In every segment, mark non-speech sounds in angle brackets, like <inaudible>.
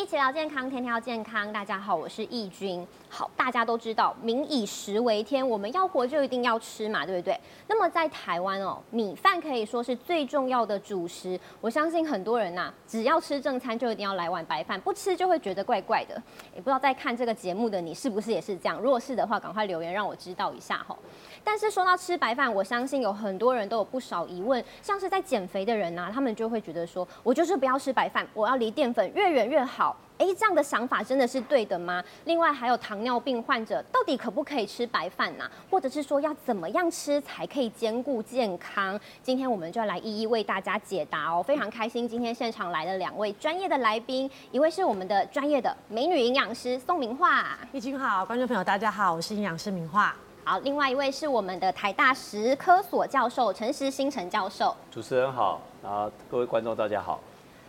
一起聊健康，天天要健康。大家好，我是易君。好，大家都知道“民以食为天”，我们要活就一定要吃嘛，对不对？那么在台湾哦，米饭可以说是最重要的主食。我相信很多人呐，只要吃正餐就一定要来碗白饭，不吃就会觉得怪怪的。也不知道在看这个节目的你是不是也是这样？如果是的话，赶快留言让我知道一下哈。但是说到吃白饭，我相信有很多人都有不少疑问，像是在减肥的人呐，他们就会觉得说，我就是不要吃白饭，我要离淀粉越远越好。哎，这样的想法真的是对的吗？另外还有糖尿病患者，到底可不可以吃白饭呢？或者是说要怎么样吃才可以兼顾健康？今天我们就要来一一为大家解答哦。非常开心，今天现场来了两位专业的来宾，一位是我们的专业的美女营养师宋明化，易君好，观众朋友大家好，我是营养师明化。好，另外一位是我们的台大食科所教授陈时新陈教授。主持人好，然后，各位观众大家好。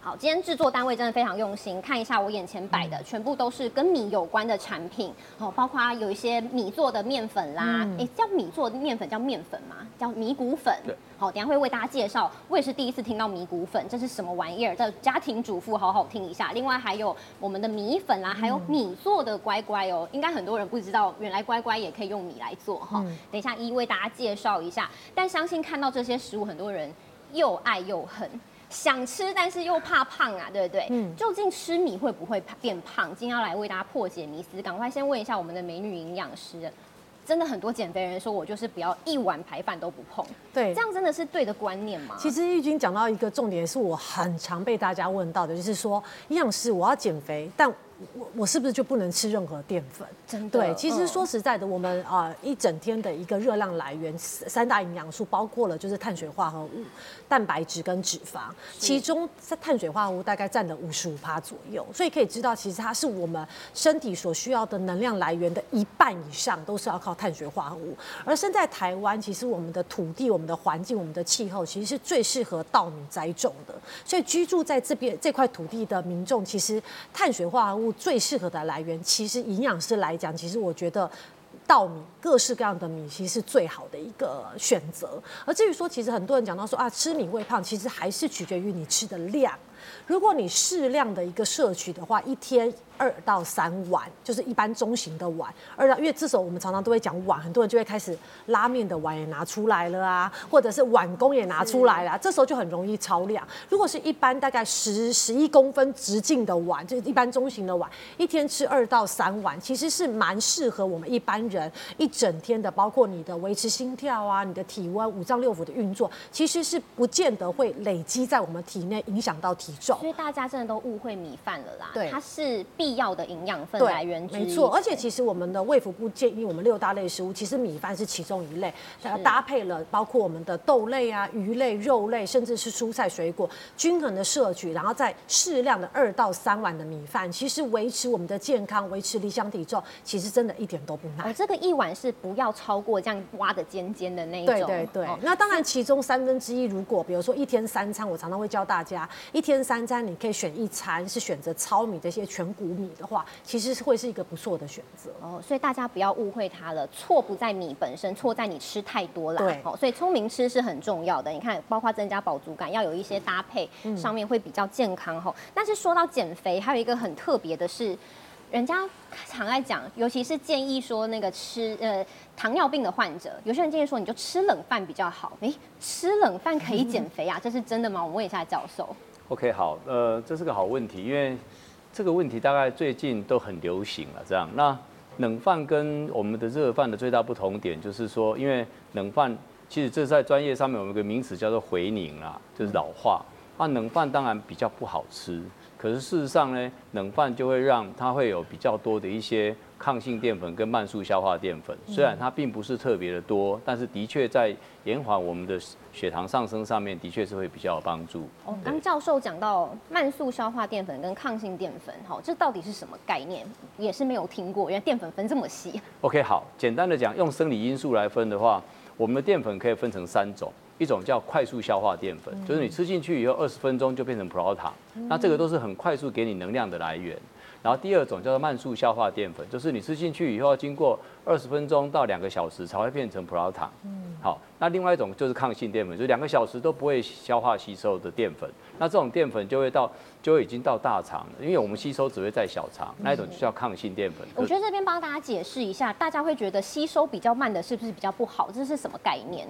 好，今天制作单位真的非常用心，看一下我眼前摆的，全部都是跟米有关的产品，哦，包括有一些米做的面粉啦，哎，叫米做的面粉叫面粉吗？叫米谷粉。对。好，等下会为大家介绍，我也是第一次听到米谷粉，这是什么玩意儿？叫家庭主妇好好听一下。另外还有我们的米粉啦，还有米做的乖乖哦，应该很多人不知道，原来乖乖也可以用米来做哈。等一下一一为大家介绍一下，但相信看到这些食物，很多人又爱又恨。想吃，但是又怕胖啊，对不对？嗯。究竟吃米会不会变胖？今天要来为大家破解迷思，赶快先问一下我们的美女营养师。真的很多减肥人说，我就是不要一碗排饭都不碰。对。这样真的是对的观念吗？其实玉君讲到一个重点，是我很常被大家问到的，就是说营养师，我要减肥，但。我我是不是就不能吃任何淀粉？真的？对，其实说实在的，我们啊一整天的一个热量来源三大营养素包括了就是碳水化合物、蛋白质跟脂肪，其中在碳水化合物大概占了五十五趴左右，所以可以知道其实它是我们身体所需要的能量来源的一半以上都是要靠碳水化合物。而身在台湾，其实我们的土地、我们的环境、我们的气候，其实是最适合稻米栽种的，所以居住在这边这块土地的民众，其实碳水化合物。最适合的来源，其实营养师来讲，其实我觉得稻米各式各样的米，其实是最好的一个选择。而至于说，其实很多人讲到说啊，吃米会胖，其实还是取决于你吃的量。如果你适量的一个摄取的话，一天。二到三碗就是一般中型的碗，二到因为这时候我们常常都会讲碗，很多人就会开始拉面的碗也拿出来了啊，或者是碗工也拿出来了，这时候就很容易超量。如果是一般大概十十一公分直径的碗，就是一般中型的碗，一天吃二到三碗，其实是蛮适合我们一般人一整天的，包括你的维持心跳啊，你的体温、五脏六腑的运作，其实是不见得会累积在我们体内影响到体重。所以大家真的都误会米饭了啦，对，它是必。必要的营养分来源没错，而且其实我们的胃腹部建议我们六大类食物，其实米饭是其中一类，搭配了包括我们的豆类啊、鱼类、肉类，甚至是蔬菜水果，均衡的摄取，然后再适量的二到三碗的米饭，其实维持我们的健康，维持理想体重，其实真的一点都不难。这个一碗是不要超过这样挖的尖尖的那一种。对对对。那当然，其中三分之一，如果比如说一天三餐，我常常会教大家，一天三餐你可以选一餐是选择糙米这些全谷。米的话，其实是会是一个不错的选择哦，所以大家不要误会它了，错不在米本身，错在你吃太多了。对，哦，所以聪明吃是很重要的。你看，包括增加饱足感，要有一些搭配，上面会比较健康哈。但是说到减肥，还有一个很特别的是，人家常爱讲，尤其是建议说那个吃呃糖尿病的患者，有些人建议说你就吃冷饭比较好。哎，吃冷饭可以减肥啊？这是真的吗？我问一下教授。OK，好，呃，这是个好问题，因为。这个问题大概最近都很流行了，这样。那冷饭跟我们的热饭的最大不同点就是说，因为冷饭其实这在专业上面有一个名词叫做回凝啦，就是老化。那冷饭当然比较不好吃，可是事实上呢，冷饭就会让它会有比较多的一些。抗性淀粉跟慢速消化淀粉，虽然它并不是特别的多，但是的确在延缓我们的血糖上升上面，的确是会比较有帮助。哦，刚教授讲到慢速消化淀粉跟抗性淀粉，好，这到底是什么概念？也是没有听过，原来淀粉分这么细。OK，好，简单的讲，用生理因素来分的话，我们的淀粉可以分成三种，一种叫快速消化淀粉，就是你吃进去以后二十分钟就变成葡萄糖，那这个都是很快速给你能量的来源。然后第二种叫做慢速消化淀粉，就是你吃进去以后要经过二十分钟到两个小时才会变成葡萄糖。嗯，好，那另外一种就是抗性淀粉，就两个小时都不会消化吸收的淀粉。那这种淀粉就会到就已经到大肠了，因为我们吸收只会在小肠，那一种就叫抗性淀粉。我觉得这边帮大家解释一下，大家会觉得吸收比较慢的是不是比较不好？这是什么概念？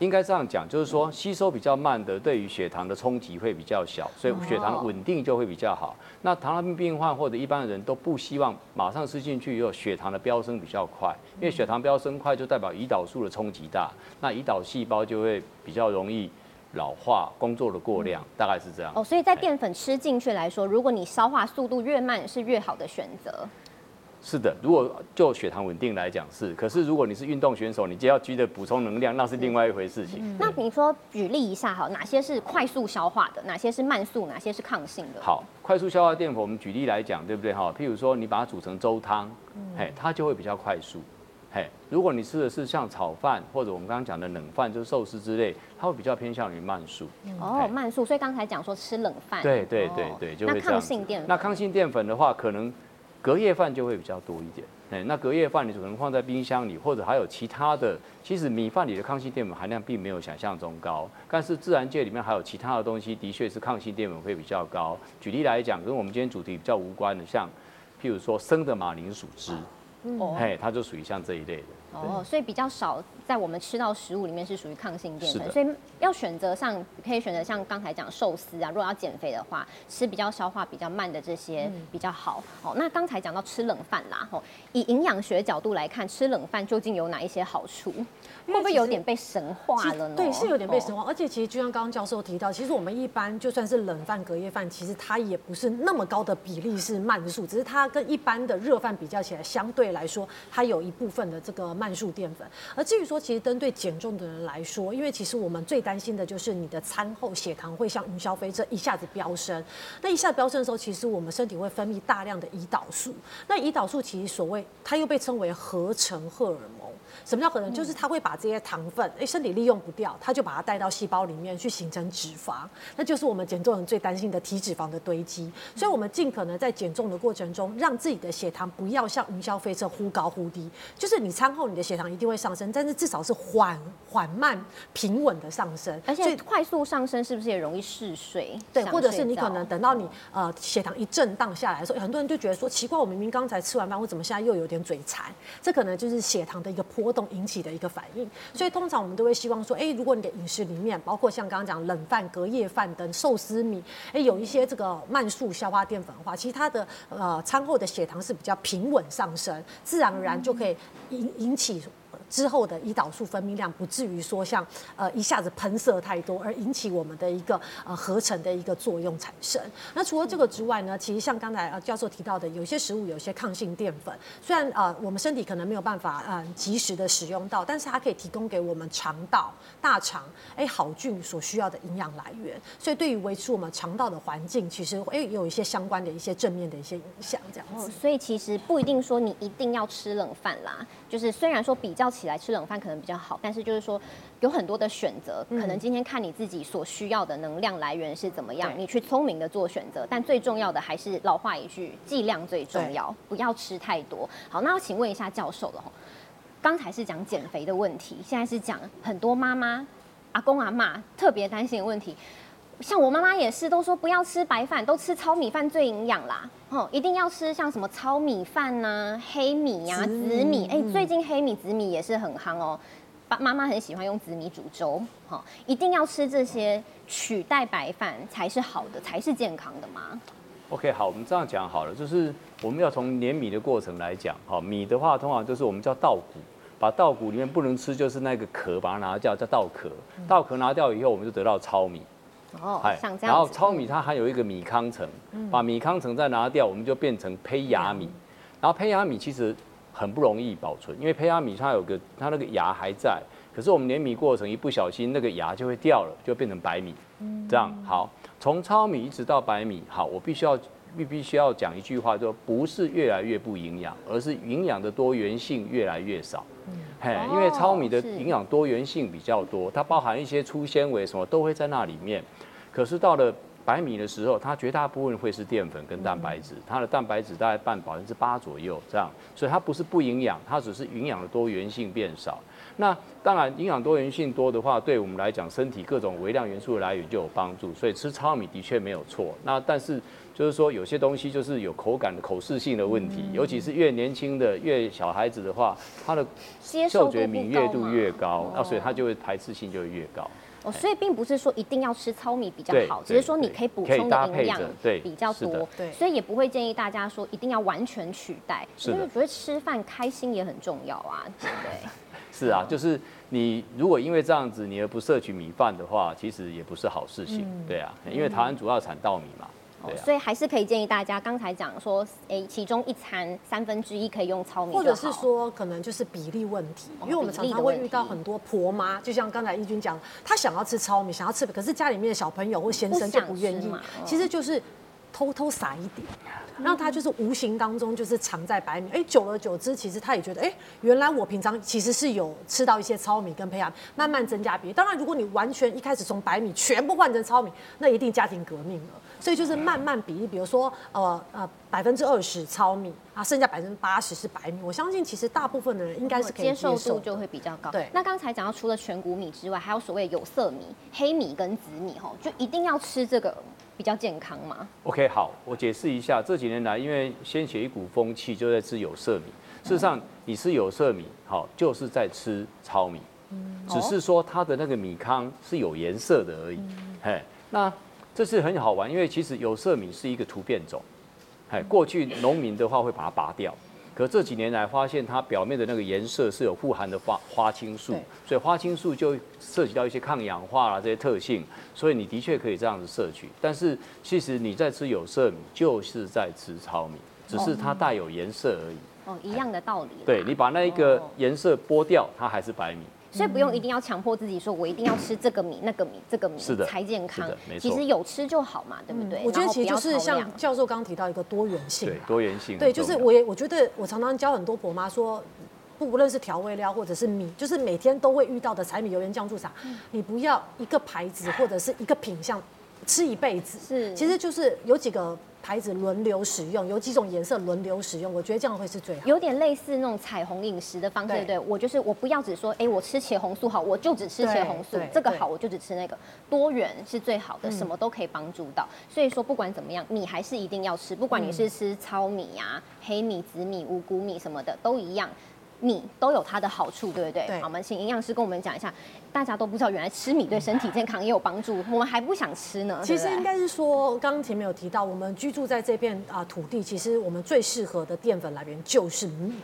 应该这样讲，就是说吸收比较慢的，对于血糖的冲击会比较小，所以血糖稳定就会比较好。那糖尿病病患或者一般的人都不希望马上吃进去以后血糖的飙升比较快，因为血糖飙升快就代表胰岛素的冲击大，那胰岛细胞就会比较容易老化，工作的过量，大概是这样。哦，所以在淀粉吃进去来说，如果你消化速度越慢，是越好的选择。是的，如果就血糖稳定来讲是，可是如果你是运动选手，你就要急着补充能量，那是另外一回事情。那你说举例一下哈，哪些是快速消化的，哪些是慢速，哪些是抗性的？好，快速消化淀粉，我们举例来讲，对不对哈？譬如说你把它煮成粥汤，嘿，它就会比较快速。嘿，如果你吃的是像炒饭或者我们刚刚讲的冷饭，就是寿司之类，它会比较偏向于慢速。哦，慢速，所以刚才讲说吃冷饭。对对对对，就会这样。那抗性淀粉，那抗性淀粉的话，可能。隔夜饭就会比较多一点，哎，那隔夜饭你可能放在冰箱里，或者还有其他的。其实米饭里的抗性淀粉含量并没有想象中高，但是自然界里面还有其他的东西，的确是抗性淀粉会比较高。举例来讲，跟我们今天主题比较无关的，像譬如说生的马铃薯汁，嘿，它就属于像这一类的。哦，所以比较少在我们吃到食物里面是属于抗性淀粉，所以要选择上可以选择像刚才讲寿司啊，如果要减肥的话，吃比较消化比较慢的这些比较好。哦，那刚才讲到吃冷饭啦，吼，以营养学角度来看，吃冷饭究竟有哪一些好处？会不会有点被神化了呢？对，是有点被神化。而且其实就像刚刚教授提到，其实我们一般就算是冷饭、隔夜饭，其实它也不是那么高的比例是慢速，只是它跟一般的热饭比较起来，相对来说它有一部分的这个慢速淀粉。而至于说，其实针对减重的人来说，因为其实我们最担心的就是你的餐后血糖会像云霄飞车一下子飙升。那一下飙升的时候，其实我们身体会分泌大量的胰岛素。那胰岛素其实所谓，它又被称为合成荷尔蒙。什么叫可能？就是它会把这些糖分，哎，身体利用不掉，它就把它带到细胞里面去形成脂肪，那就是我们减重人最担心的体脂肪的堆积。所以，我们尽可能在减重的过程中，让自己的血糖不要像云霄飞车忽高忽低。就是你餐后你的血糖一定会上升，但是至少是缓缓慢平稳的上升。而且快速上升是不是也容易嗜睡？对，或者是你可能等到你呃血糖一震荡下来的时候，很多人就觉得说奇怪，我明明刚才吃完饭，我怎么现在又有点嘴馋？这可能就是血糖的一个波动引起的一个反应，所以通常我们都会希望说，哎，如果你的饮食里面包括像刚刚讲冷饭、隔夜饭等寿司米，哎，有一些这个慢速消化淀粉的话，其实它的呃餐后的血糖是比较平稳上升，自然而然就可以引引起。之后的胰岛素分泌量不至于说像呃一下子喷射太多，而引起我们的一个呃合成的一个作用产生。那除了这个之外呢，其实像刚才呃教授提到的，有些食物有些抗性淀粉，虽然呃我们身体可能没有办法呃及时的使用到，但是它可以提供给我们肠道、大肠哎好菌所需要的营养来源。所以对于维持我们肠道的环境，其实哎有一些相关的一些正面的一些影响。这样子，所以其实不一定说你一定要吃冷饭啦，就是虽然说比较。起来吃冷饭可能比较好，但是就是说有很多的选择，可能今天看你自己所需要的能量来源是怎么样，你去聪明的做选择。但最重要的还是老话一句，剂量最重要，不要吃太多。好，那我请问一下教授了，刚才是讲减肥的问题，现在是讲很多妈妈、阿公阿妈特别担心的问题。像我妈妈也是，都说不要吃白饭，都吃糙米饭最营养啦。哦，一定要吃像什么糙米饭呐、黑米呀、紫米。哎，最近黑米、紫米也是很夯哦。爸妈妈很喜欢用紫米煮粥。哈，一定要吃这些取代白饭才是好的，才是健康的吗？OK，好，我们这样讲好了，就是我们要从碾米的过程来讲。哈，米的话，通常就是我们叫稻谷，把稻谷里面不能吃就是那个壳，把它拿掉叫稻壳。稻壳拿掉以后，我们就得到糙米。哦，像这样。然后糙米它含有一个米糠层，把米糠层再拿掉，我们就变成胚芽米。然后胚芽米其实很不容易保存，因为胚芽米它有个它那个芽还在，可是我们碾米过程一不小心那个芽就会掉了，就变成白米。这样好，从糙米一直到白米，好，我必须要必必须要讲一句话，就不是越来越不营养，而是营养的多元性越来越少。嘿，因为糙米的营养多元性比较多，它包含一些粗纤维什么都会在那里面。可是到了白米的时候，它绝大部分会是淀粉跟蛋白质，它的蛋白质大概占百分之八左右这样，所以它不是不营养，它只是营养的多元性变少。那当然，营养多元性多的话，对我们来讲，身体各种微量元素的来源就有帮助。所以吃糙米的确没有错。那但是就是说，有些东西就是有口感的口适性的问题，尤其是越年轻的、越小孩子的话，他的嗅觉敏锐度越高，那所以他就会排斥性就会越高。哦，所以并不是说一定要吃糙米比较好，只是说你可以补充的营养比较多，对，所以也不会建议大家说一定要完全取代，因为觉得吃饭开心也很重要啊，对不对？<laughs> 是啊，就是你如果因为这样子你而不摄取米饭的话，其实也不是好事情，对啊，因为台湾主要产稻米嘛。所以还是可以建议大家，刚才讲说，诶，其中一餐三分之一可以用糙米，或者是说可能就是比例问题，因为我们常常会遇到很多婆妈，就像刚才义军讲，她想要吃糙米，想要吃，可是家里面的小朋友或先生就不愿意，其实就是偷偷撒一点，让他就是无形当中就是藏在白米，哎，久而久之，其实他也觉得，哎，原来我平常其实是有吃到一些糙米跟胚芽，慢慢增加比例。当然，如果你完全一开始从白米全部换成糙米，那一定家庭革命了。所以就是慢慢比例，比如说呃呃百分之二十糙米啊，剩下百分之八十是白米。我相信其实大部分的人应该是可以接受度就会比较高。对。那刚才讲到除了全谷米之外，还有所谓有色米、黑米跟紫米吼，就一定要吃这个比较健康吗？OK，好，我解释一下。这几年来，因为先写一股风气，就在吃有色米。事实上，你吃有色米，好，就是在吃糙米，只是说它的那个米糠是有颜色的而已。嘿，那。这是很好玩，因为其实有色米是一个突变种，哎，过去农民的话会把它拔掉，可这几年来发现它表面的那个颜色是有富含的花花青素，所以花青素就涉及到一些抗氧化啊这些特性，所以你的确可以这样子摄取。但是其实你在吃有色米就是在吃糙米，只是它带有颜色而已。哦，一样的道理。对你把那一个颜色剥掉，它还是白米。所以不用一定要强迫自己说，我一定要吃这个米、那个米、这个米才健康。其实有吃就好嘛，对不对？我觉得其实就是像教授刚刚提到一个多元性。对，多元性。对，就是我也我觉得我常常教很多婆妈说，不不论是调味料或者是米，就是每天都会遇到的柴米油盐酱醋茶，你不要一个牌子或者是一个品相吃一辈子。是，其实就是有几个。牌子轮流使用，有几种颜色轮流使用，我觉得这样会是最好。有点类似那种彩虹饮食的方式，对对？我就是我不要只说，哎，我吃茄红素好，我就只吃茄红素，这个好我就只吃那个，多元是最好的，什么都可以帮助到。所以说不管怎么样，米还是一定要吃，不管你是吃糙米啊、黑米、紫米、五谷米什么的，都一样。米都有它的好处，对不对？好，我们请营养师跟我们讲一下。大家都不知道，原来吃米对身体健康也有帮助，我们还不想吃呢。其实应该是说，刚刚前面有提到，我们居住在这片啊土地，其实我们最适合的淀粉来源就是米。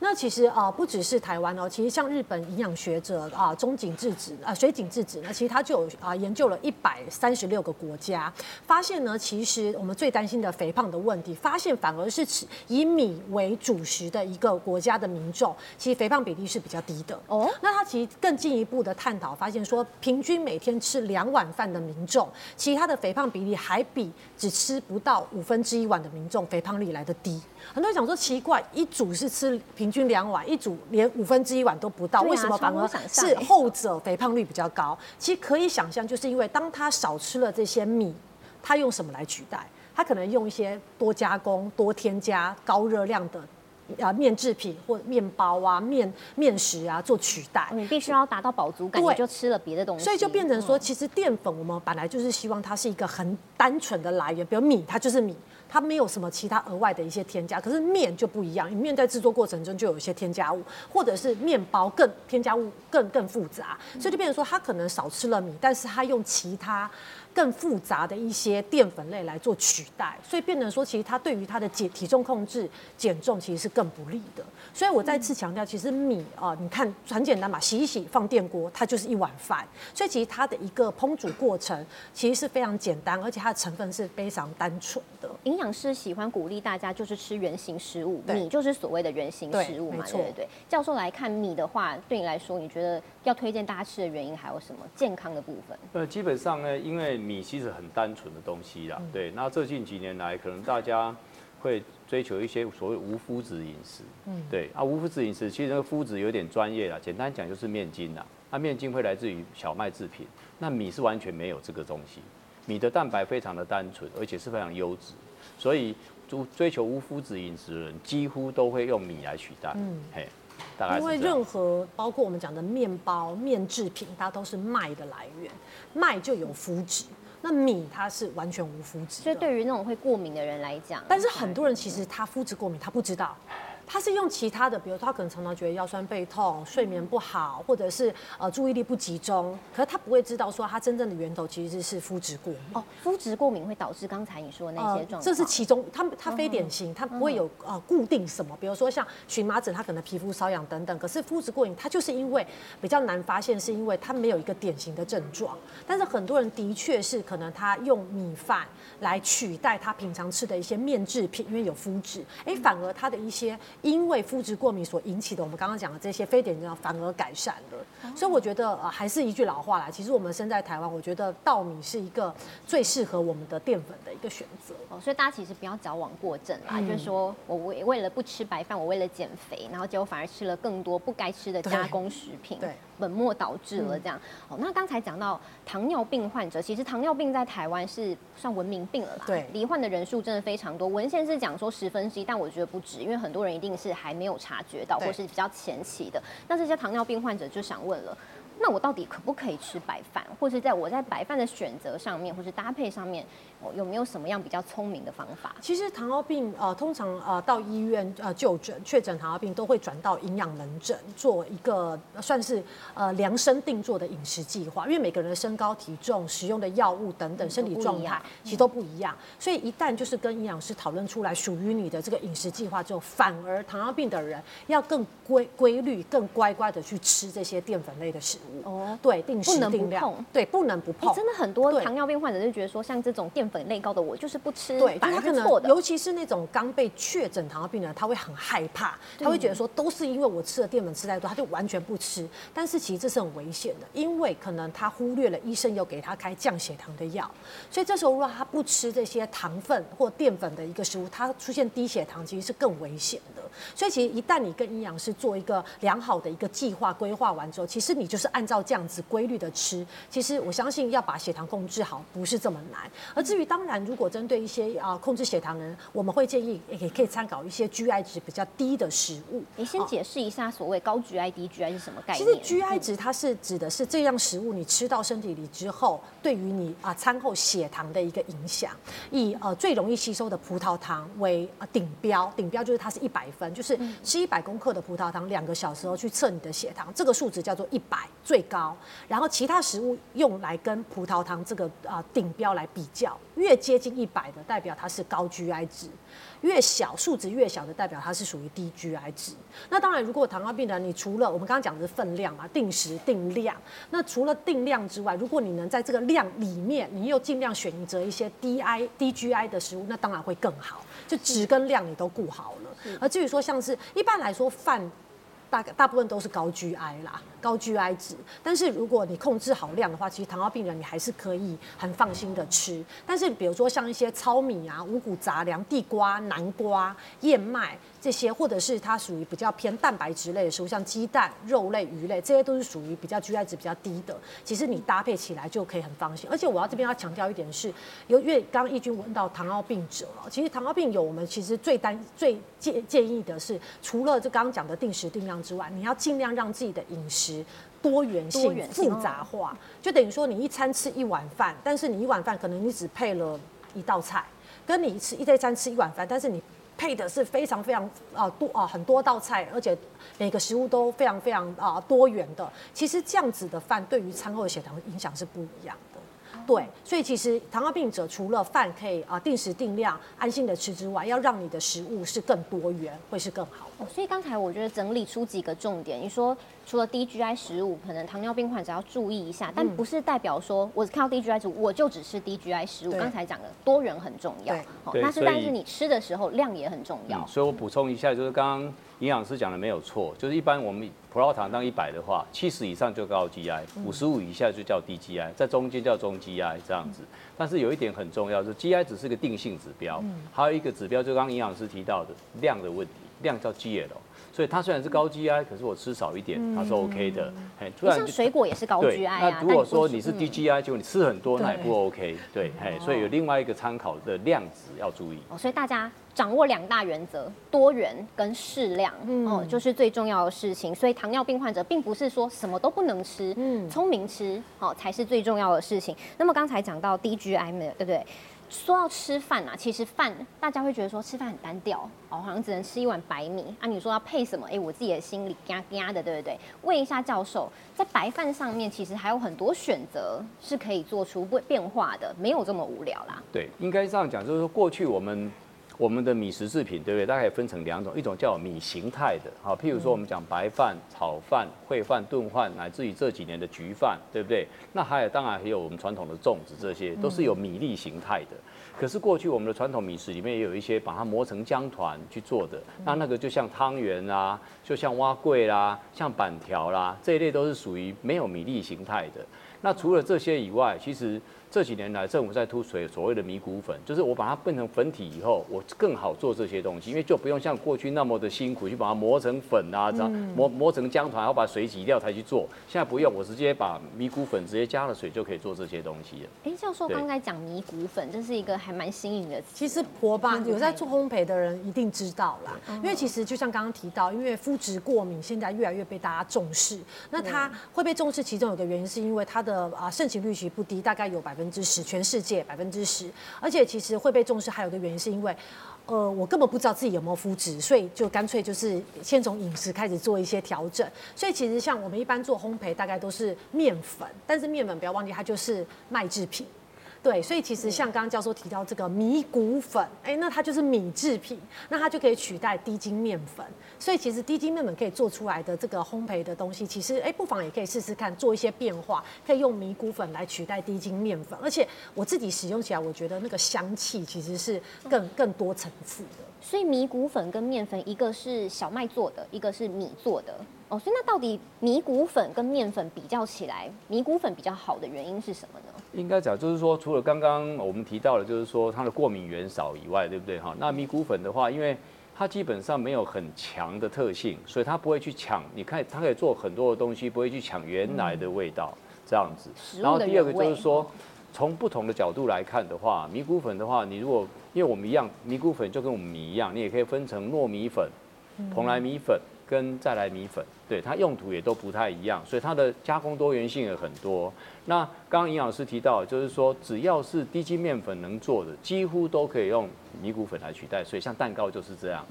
那其实啊，不只是台湾哦，其实像日本营养学者啊，中井智子啊，水井智子，呢其实他就有啊研究了一百三十六个国家，发现呢，其实我们最担心的肥胖的问题，发现反而是吃以米为主食的一个国家的民众。其实肥胖比例是比较低的哦。那他其实更进一步的探讨，发现说，平均每天吃两碗饭的民众，其他的肥胖比例还比只吃不到五分之一碗的民众肥胖率来的低。很多人讲说奇怪，一组是吃平均两碗，一组连五分之一碗都不到，为什么反而是后者肥胖率比较高？其实可以想象，就是因为当他少吃了这些米，他用什么来取代？他可能用一些多加工、多添加、高热量的。啊，面制品或面包啊、面面食啊做取代，你必须要达到饱足感，你就吃了别的东西，所以就变成说，其实淀粉我们本来就是希望它是一个很单纯的来源，比如米，它就是米，它没有什么其他额外的一些添加。可是面就不一样，面在制作过程中就有一些添加物，或者是面包更添加物更更复杂，所以就变成说，它可能少吃了米，但是它用其他。更复杂的一些淀粉类来做取代，所以变成说，其实它对于它的减体重控制、减重其实是更不利的。所以我再次强调，其实米啊，你看很简单嘛，洗一洗放电锅，它就是一碗饭。所以其实它的一个烹煮过程其实是非常简单，而且它的成分是非常单纯的。营养师喜欢鼓励大家就是吃原形食物，米就是所谓的原形食物嘛，对对对。教授来看米的话，对你来说，你觉得要推荐大家吃的原因还有什么？健康的部分？呃，基本上呢，因为米其实很单纯的东西啦，对。那这近几年来，可能大家会追求一些所谓无麸质饮食，嗯，对。啊，无麸质饮食其实那个麸质有点专业啦，简单讲就是面筋啦。那面筋会来自于小麦制品，那米是完全没有这个东西。米的蛋白非常的单纯，而且是非常优质，所以追追求无麸质饮食的人几乎都会用米来取代。嗯，嘿，大概因为任何包括我们讲的面包、面制品，它都是麦的来源，麦就有麸质，那米它是完全无麸质。所以对于那种会过敏的人来讲，但是很多人其实他肤质过敏，他不知道。他是用其他的，比如他可能常常觉得腰酸背痛、睡眠不好，或者是呃注意力不集中，可是他不会知道说他真正的源头其实是肤质过敏。哦，肤质过敏会导致刚才你说的那些状况，呃这是其中，它它非典型，他不会有呃固定什么，比如说像荨麻疹，他可能皮肤瘙痒等等。可是肤质过敏，它就是因为比较难发现，是因为它没有一个典型的症状。但是很多人的确是可能他用米饭来取代他平常吃的一些面制品，因为有肤质，哎，反而他的一些因为肤质过敏所引起的我们刚刚讲的这些非典型的反而改善了。所以我觉得呃还是一句老话啦，其实我们身在台湾，我觉得稻米是一个最适合我们的淀粉的一个选择。哦，所以大家其实不要矫枉过正啦，嗯。就是说我为为了不吃白饭，我为了减肥，然后结果反而吃了更多不该吃的加工食品，对，本末倒置了这样。哦，那刚才讲到糖尿病患者，其实糖尿病在台湾是算文明病了啦，对罹患的人数真的非常多。文献是讲说十分之一，但我觉得不止，因为很多人一定是还没有察觉到，或是比较前期的。那这些糖尿病患者就想问了。那我到底可不可以吃白饭，或是在我在白饭的选择上面，或是搭配上面，哦有没有什么样比较聪明的方法？其实糖尿病呃，通常呃到医院呃就诊确诊糖尿病都会转到营养门诊做一个呃算是呃量身定做的饮食计划，因为每个人的身高体重、使用的药物等等身体状态其实都不一样，所以一旦就是跟营养师讨论出来属于你的这个饮食计划之后，反而糖尿病的人要更规规律、更乖乖的去吃这些淀粉类的食物。哦，对，定时不能不定量碰，对，不能不哎、碰。真的很多糖尿病患者就觉得说，像这种淀粉类高的，我就是不吃，对，反而是错的。尤其是那种刚被确诊糖尿病的人，他会很害怕，他会觉得说都是因为我吃了淀粉吃太多，他就完全不吃。但是其实这是很危险的，因为可能他忽略了医生有给他开降血糖的药，所以这时候如果他不吃这些糖分或淀粉的一个食物，他出现低血糖其实是更危险的。所以其实一旦你跟营养师做一个良好的一个计划规划完之后，其实你就是按照这样子规律的吃，其实我相信要把血糖控制好不是这么难。而至于当然，如果针对一些啊、控制血糖的人，我们会建议也可以参考一些 GI 值比较低的食物。你先解释一下所谓高 GI、低 GI 是什么概念其念？实 GI 值它是指的是这样食物你吃到身体里之后，对于你啊餐后血糖的一个影响。以呃最容易吸收的葡萄糖为呃顶标，顶标就是它是一百分，就是吃一百公克的葡萄糖，两个小时后去测你的血糖，这个数值叫做一百最高。然后其他食物用来跟葡萄糖这个啊顶标来比较，越接近一百的代表它是高 GI 值。越小数值越小的代表它是属于低 GI 值。那当然，如果糖尿病人，你除了我们刚刚讲的是分量嘛，定时定量，那除了定量之外，如果你能在这个量里面，你又尽量选择一些低 I 低 GI 的食物，那当然会更好，就质跟量你都顾好了。而至于说像是一般来说饭。大大部分都是高 GI 啦，高 GI 值。但是如果你控制好量的话，其实糖尿病人你还是可以很放心的吃。但是比如说像一些糙米啊、五谷杂粮、地瓜、南瓜、燕麦这些，或者是它属于比较偏蛋白质类的食物，像鸡蛋、肉类、鱼类，这些都是属于比较 GI 值比较低的。其实你搭配起来就可以很放心。而且我要这边要强调一点是，由因为刚刚义军问到糖尿病者哦，其实糖尿病友我们其实最担最建建议的是，除了这刚刚讲的定时定量之外，你要尽量让自己的饮食多元性、多元性复杂化，就等于说你一餐吃一碗饭，但是你一碗饭可能你只配了一道菜，跟你吃一这餐吃一碗饭，但是你配的是非常非常啊、多啊、很多道菜，而且每个食物都非常非常啊、多元的。其实这样子的饭对于餐后的血糖影响是不一样的。对，所以其实糖尿病者除了饭可以啊、定时定量安心的吃之外，要让你的食物是更多元，会是更好的。哦，所以刚才我觉得整理出几个重点，你说除了低 GI 食物，可能糖尿病患者要注意一下，但不是代表说我看到低 GI 值我就只吃低 GI 食物。对刚才讲的多元很重要但是但是你吃的时候量也很重要嗯，。所以我补充一下，就是刚刚营养师讲的没有错，就是一般我们葡萄糖当一百的话，七十以上就高 GI，五十五以下就叫低 GI，在中间叫中 GI 这样子。但是有一点很重要，就是 GI 只是个定性指标，还有一个指标就刚刚营养师提到的量的问题。量叫 GL，所以它虽然是高 GI，可是我吃少一点，它是 OK 的。哎，突像水果也是高 GI 啊。那如果说你是低嗯 GI，结果你吃很多，那也不 OK。对，哎，所以有另外一个参考的量值要注意。哦，所以大家掌握两大原则：多元跟适量，哦，就是最重要的事情。所以糖尿病患者并不是说什么都不能吃，嗯，聪明吃，哦，才是最重要的事情。那么刚才讲到低 GI 嘛，对不对？说到吃饭啊，其实饭大家会觉得说吃饭很单调，哦，好像只能吃一碗白米啊。你说要配什么？哎，我自己的心里嘎嘎的，对不对？问一下教授，在白饭上面其实还有很多选择是可以做出变变化的，没有这么无聊啦。对，应该这样讲，就是说过去我们我们的米食制品，对不对？大概分成两种，一种叫米形态的，好，譬如说我们讲白饭、炒饭、烩饭、炖饭，乃至于这几年的焗饭，对不对？那还有当然还有我们传统的粽子，这些都是有米粒形态的。可是过去我们的传统米食里面也有一些把它磨成浆团去做的，那那个就像汤圆啦，就像蛙桂啦，像板条啦，这一类都是属于没有米粒形态的。那除了这些以外，其实这几年来政府在突水所谓的米谷粉，就是我把它变成粉体以后，我更好做这些东西，因为就不用像过去那么的辛苦去把它磨成粉啊，这样磨磨成浆团，然后把水挤掉才去做。现在不用，我直接把米谷粉直接加了水就可以做这些东西了。哎，教授刚才讲米谷粉，这是一个还蛮新颖的词。其实婆爸嗯有在做烘焙的人一定知道啦，因为其实就像刚刚提到，因为肤质过敏现在越来越被大家重视，那它会被重视，其中有个原因是因为它的啊盛行率其实不低，大概有百分分之十，全世界百分之十，而且其实会被重视还有个原因是因为。呃，我根本不知道自己有没有肤质，所以就干脆就是先从饮食开始做一些调整。所以其实像我们一般做烘焙，大概都是面粉，但是面粉不要忘记它就是麦制品。对，所以其实像刚刚教授提到这个米谷粉，哎，那它就是米制品，那它就可以取代低筋面粉。所以其实低筋面粉可以做出来的这个烘焙的东西，其实哎，不妨也可以试试看做一些变化，可以用米谷粉来取代低筋面粉。而且我自己使用起来，我觉得那个香气其实是更更多层次的。所以米谷粉跟面粉，一个是小麦做的，一个是米做的。哦，所以那到底米谷粉跟面粉比较起来，米谷粉比较好的原因是什么呢？应该讲就是说，除了刚刚我们提到的，就是说它的过敏源少以外，对不对哈？那米谷粉的话，因为它基本上没有很强的特性，所以它不会去抢。你看，它可以做很多的东西，不会去抢原来的味道，这样子。然后第二个就是说哦，从不同的角度来看的话，米谷粉的话，你如果因为我们一样，米谷粉就跟我们米一样，你也可以分成糯米粉、蓬莱米粉跟再来米粉，对它用途也都不太一样，所以它的加工多元性也很多。那刚刚营养师提到，就是说只要是低筋面粉能做的，几乎都可以用米谷粉来取代。所以像蛋糕就是这样，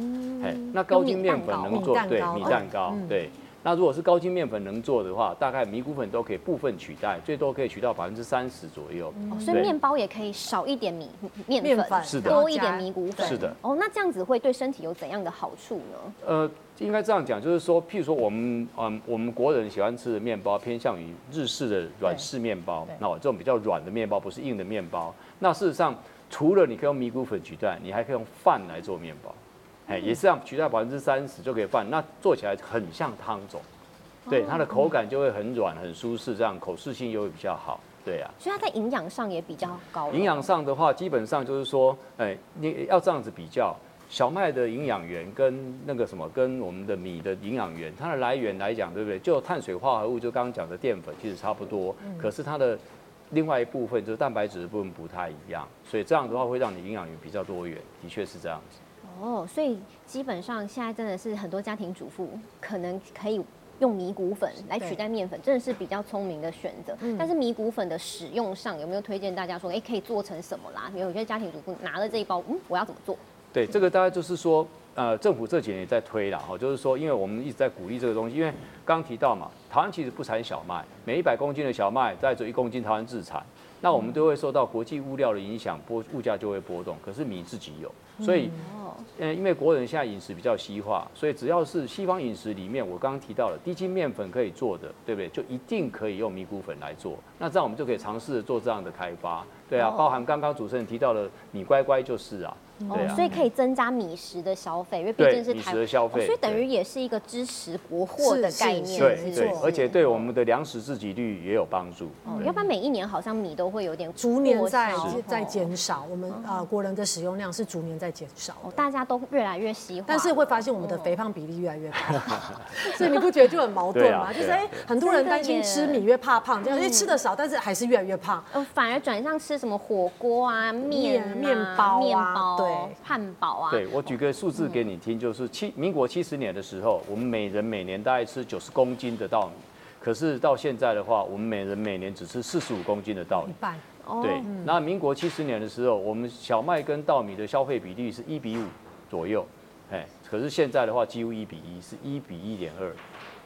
哎，那高筋面粉能做对米蛋糕对。那如果是高筋面粉能做的话，大概米谷粉都可以部分取代，最多可以取到百分之三十左右。哦，所以面包也可以少一点米面粉，面粉是的多一点米谷粉。是的。哦，那这样子会对身体有怎样的好处呢？呃，应该这样讲，就是说，譬如说我们嗯，我们国人喜欢吃的面包偏向于日式的软式面包对，那这种比较软的面包，不是硬的面包。那事实上，除了你可以用米谷粉取代，你还可以用饭来做面包，哎，也是这样，取代百分之三十就可以饭，那做起来很像汤种，对，它的口感就会很软很舒适，这样口适性又会比较好，对啊、所以它在营养上也比较高。营养上的话，基本上就是说，哎，你要这样子比较，小麦的营养源跟那个什么，跟我们的米的营养源，它的来源来讲，对不对？就碳水化合物，就刚刚讲的淀粉，其实差不多，可是它的另外一部分就是蛋白质的部分不太一样，所以这样的话会让你营养源比较多元，的确是这样子。哦，所以基本上现在真的是很多家庭主妇可能可以用米谷粉来取代面粉，真的是比较聪明的选择。但是米谷粉的使用上有没有推荐大家说，哎，可以做成什么啦？有些家庭主妇拿了这一包，嗯，我要怎么做？对，这个大概就是说，呃，政府这几年也在推了哈，就是说，因为我们一直在鼓励这个东西，因为刚提到嘛，台湾其实不产小麦，每一百公斤的小麦大概只有一公斤台湾自产，那我们都会受到国际物料的影响，波物价就会波动。可是米自己有，所以，哦，呃，因为国人现在饮食比较西化，所以只要是西方饮食里面，我刚刚提到了低筋面粉可以做的，对不对？就一定可以用米谷粉来做。那这样我们就可以尝试着做这样的开发，对啊，哦包含刚刚主持人提到的米乖乖就是啊，对啊。所以可以增加米食的消费，因为毕竟是台食的消费哦所以等于也是一个支持国货的概念，是对对，而且对我们的粮食自给率也有帮助。哦，要不然每一年好像米都会有点逐年在在哦减少，我们呃国人的使用量是逐年在减少哦，大家都越来越喜欢，但是会发现我们的哦肥胖比例越来越高，<laughs> 所以你不觉得就很矛盾吗？就是哎很多人担心吃米越怕胖，就是哎吃的少，但是还是越来越胖。呃，反而转向吃什么火锅啊、面啊、面包啊面包对汉堡啊，对我举个数字给你听，就是七民国七十年的时候，我们每人每年大概吃九十公斤的稻米，可是到现在的话，我们每人每年只吃四十五公斤的稻米。一半，哦。对，那民国七十年的时候，我们小麦跟稻米的消费比例是一比五左右，哎，可是现在的话几乎一比一，是一比一点二。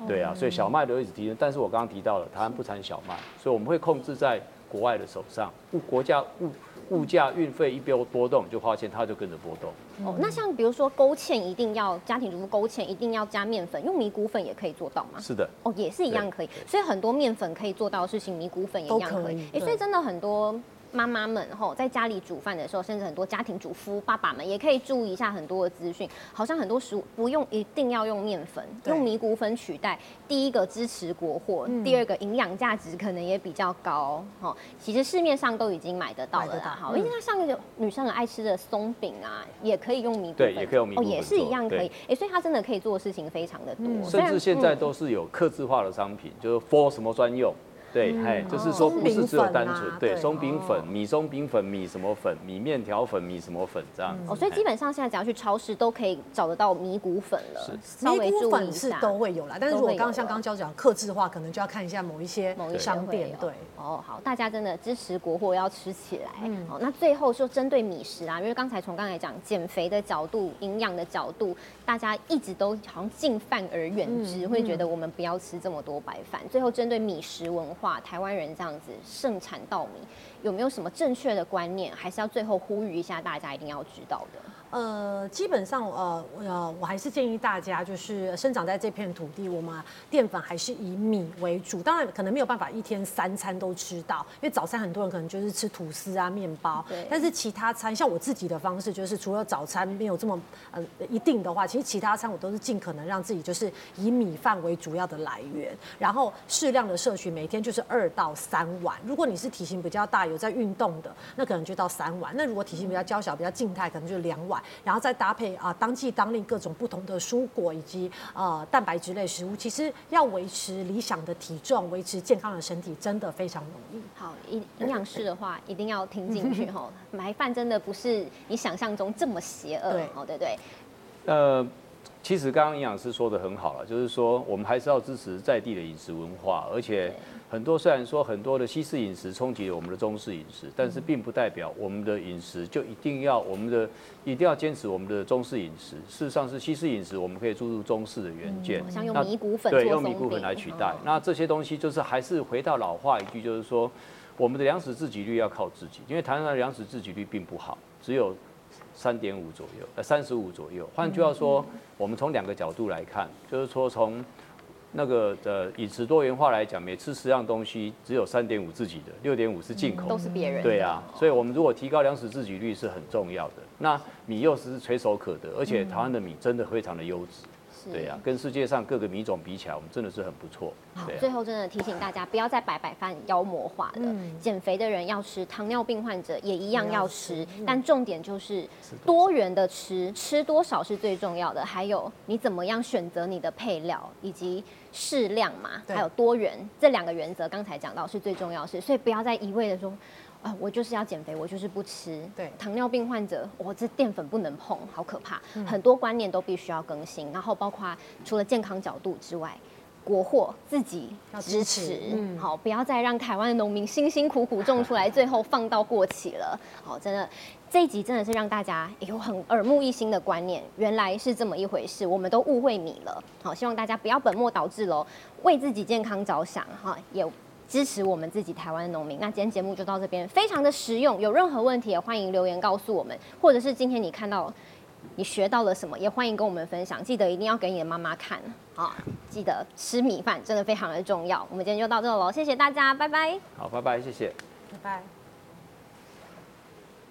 对啊，所以小麦的一直提升，但是我刚刚提到了，台湾不产小麦，所以我们会控制在国外的手上，物国家物物价运费一波波动，就花钱它就跟着波动。哦，那像比如说勾芡一定要家庭主妇勾芡一定要加面粉，用米谷粉也可以做到吗？是的，哦，也是一样可以，所以很多面粉可以做到的事情，米谷粉也一样可以。哎，所以真的很多妈妈们吼，在家里煮饭的时候，甚至很多家庭主妇爸爸们也可以注意一下很多的资讯。好像很多食物不用一定要用面粉，用米谷粉取代，第一个支持国货，嗯第二个营养价值可能也比较高。哦，其实市面上都已经买得到了。好，嗯因为它像那个女生很爱吃的松饼啊，也可以用米谷粉，对也可以用米谷哦，粉也是一样可以做。哎，所以它真的可以做的事情非常的多，甚至现在嗯都是有客制化的商品，就是 for 什么专用。对，哎，就是说不是只有单纯对对松饼粉哦、米松饼粉、米什么粉、米面条粉、米什么粉这样子。哦，所以基本上现在只要去超市都可以找得到米谷粉了，稍米微注意谷粉是一下。都会有啦，但是如果刚刚像刚刚教讲克制化，可能就要看一下某一些某一些商，店对。哦，好，大家真的支持国货要吃起来。嗯好，那最后就针对米食啊，因为刚才从刚才讲减肥的角度、营养的角度，大家一直都好像敬饭而远之，嗯会觉得我们不要吃这么多白饭。最后针对米食文化，台湾人这样子盛产稻米，有没有什么正确的观念？还是要最后呼吁一下大家一定要知道的？呃，基本上呃呃，我还是建议大家，就是生长在这片土地，我们淀粉还是以米为主。当然，可能没有办法一天三餐都吃到，因为早餐很多人可能就是吃吐司啊、面包对。但是其他餐，像我自己的方式，就是除了早餐没有这么呃一定的话，其实其他餐我都是尽可能让自己就是以米饭为主要的来源，然后适量的摄取，每天就是二到三碗。如果你是体型比较大、有在运动的，那可能就到三碗。那如果体型比较娇小、比较静态，可能就两碗。然后再搭配啊、当季当令各种不同的蔬果以及呃蛋白质类食物，其实要维持理想的体重、维持健康的身体，真的非常容易。好，营营养师的话一定要听进去 <laughs> 哈。买饭真的不是你想象中这么邪恶，对哦，对对，呃，其实刚刚营养师说的很好了，就是说我们还是要支持在地的饮食文化，而且很多虽然说很多的西式饮食冲击了我们的中式饮食，但是并不代表我们的饮食就一定要我们的一定要坚持我们的中式饮食。事实上是西式饮食，我们可以注入中式的元件，像用米谷粉对，用米谷粉饼来取代哦。那这些东西就是还是回到老话一句，就是说我们的粮食自给率要靠自己，因为台湾的粮食自给率并不好，只有三点五左右，呃，三十五左右。换句话说，我们从两个角度来看，就是说从那个的饮食多元化来讲，每吃十样东西只有三点五自己的，六点五是进口都。是别人的。对啊，所以我们如果提高粮食自给率是很重要的。那米又是垂手可得，而且台湾的米真的非常的优质。是对啊，跟世界上各个米种比起来，我们真的是很不错。好最后真的提醒大家，不要再白白饭妖魔化了。减肥的人要吃，糖尿病患者也一样要吃，但重点就是多元的吃，吃多少是最重要的。还有你怎么样选择你的配料，以及适量嘛，还有多元这两个原则，刚才讲到是最重要的事。所以不要再一味的说。啊，我就是要减肥，我就是不吃。对糖尿病患者，我这淀粉不能碰，好可怕。很多观念都必须要更新，然后包括除了健康角度之外，国货自己要支持，嗯好，不要再让台湾的农民辛辛苦苦种出来，<laughs> 最后放到过期了。好，真的这一集真的是让大家有很耳目一新的观念，原来是这么一回事，我们都误会你了。好，希望大家不要本末倒置喽，为自己健康着想，哈，也。支持我们自己台湾的农民。那今天节目就到这边，非常的实用。有任何问题也欢迎留言告诉我们，或者是今天你看到你学到了什么，也欢迎跟我们分享。记得一定要给你的妈妈看啊！<laughs> 记得吃米饭真的非常的重要。我们今天就到这喽，谢谢大家，拜拜。好，拜拜，谢谢。拜拜。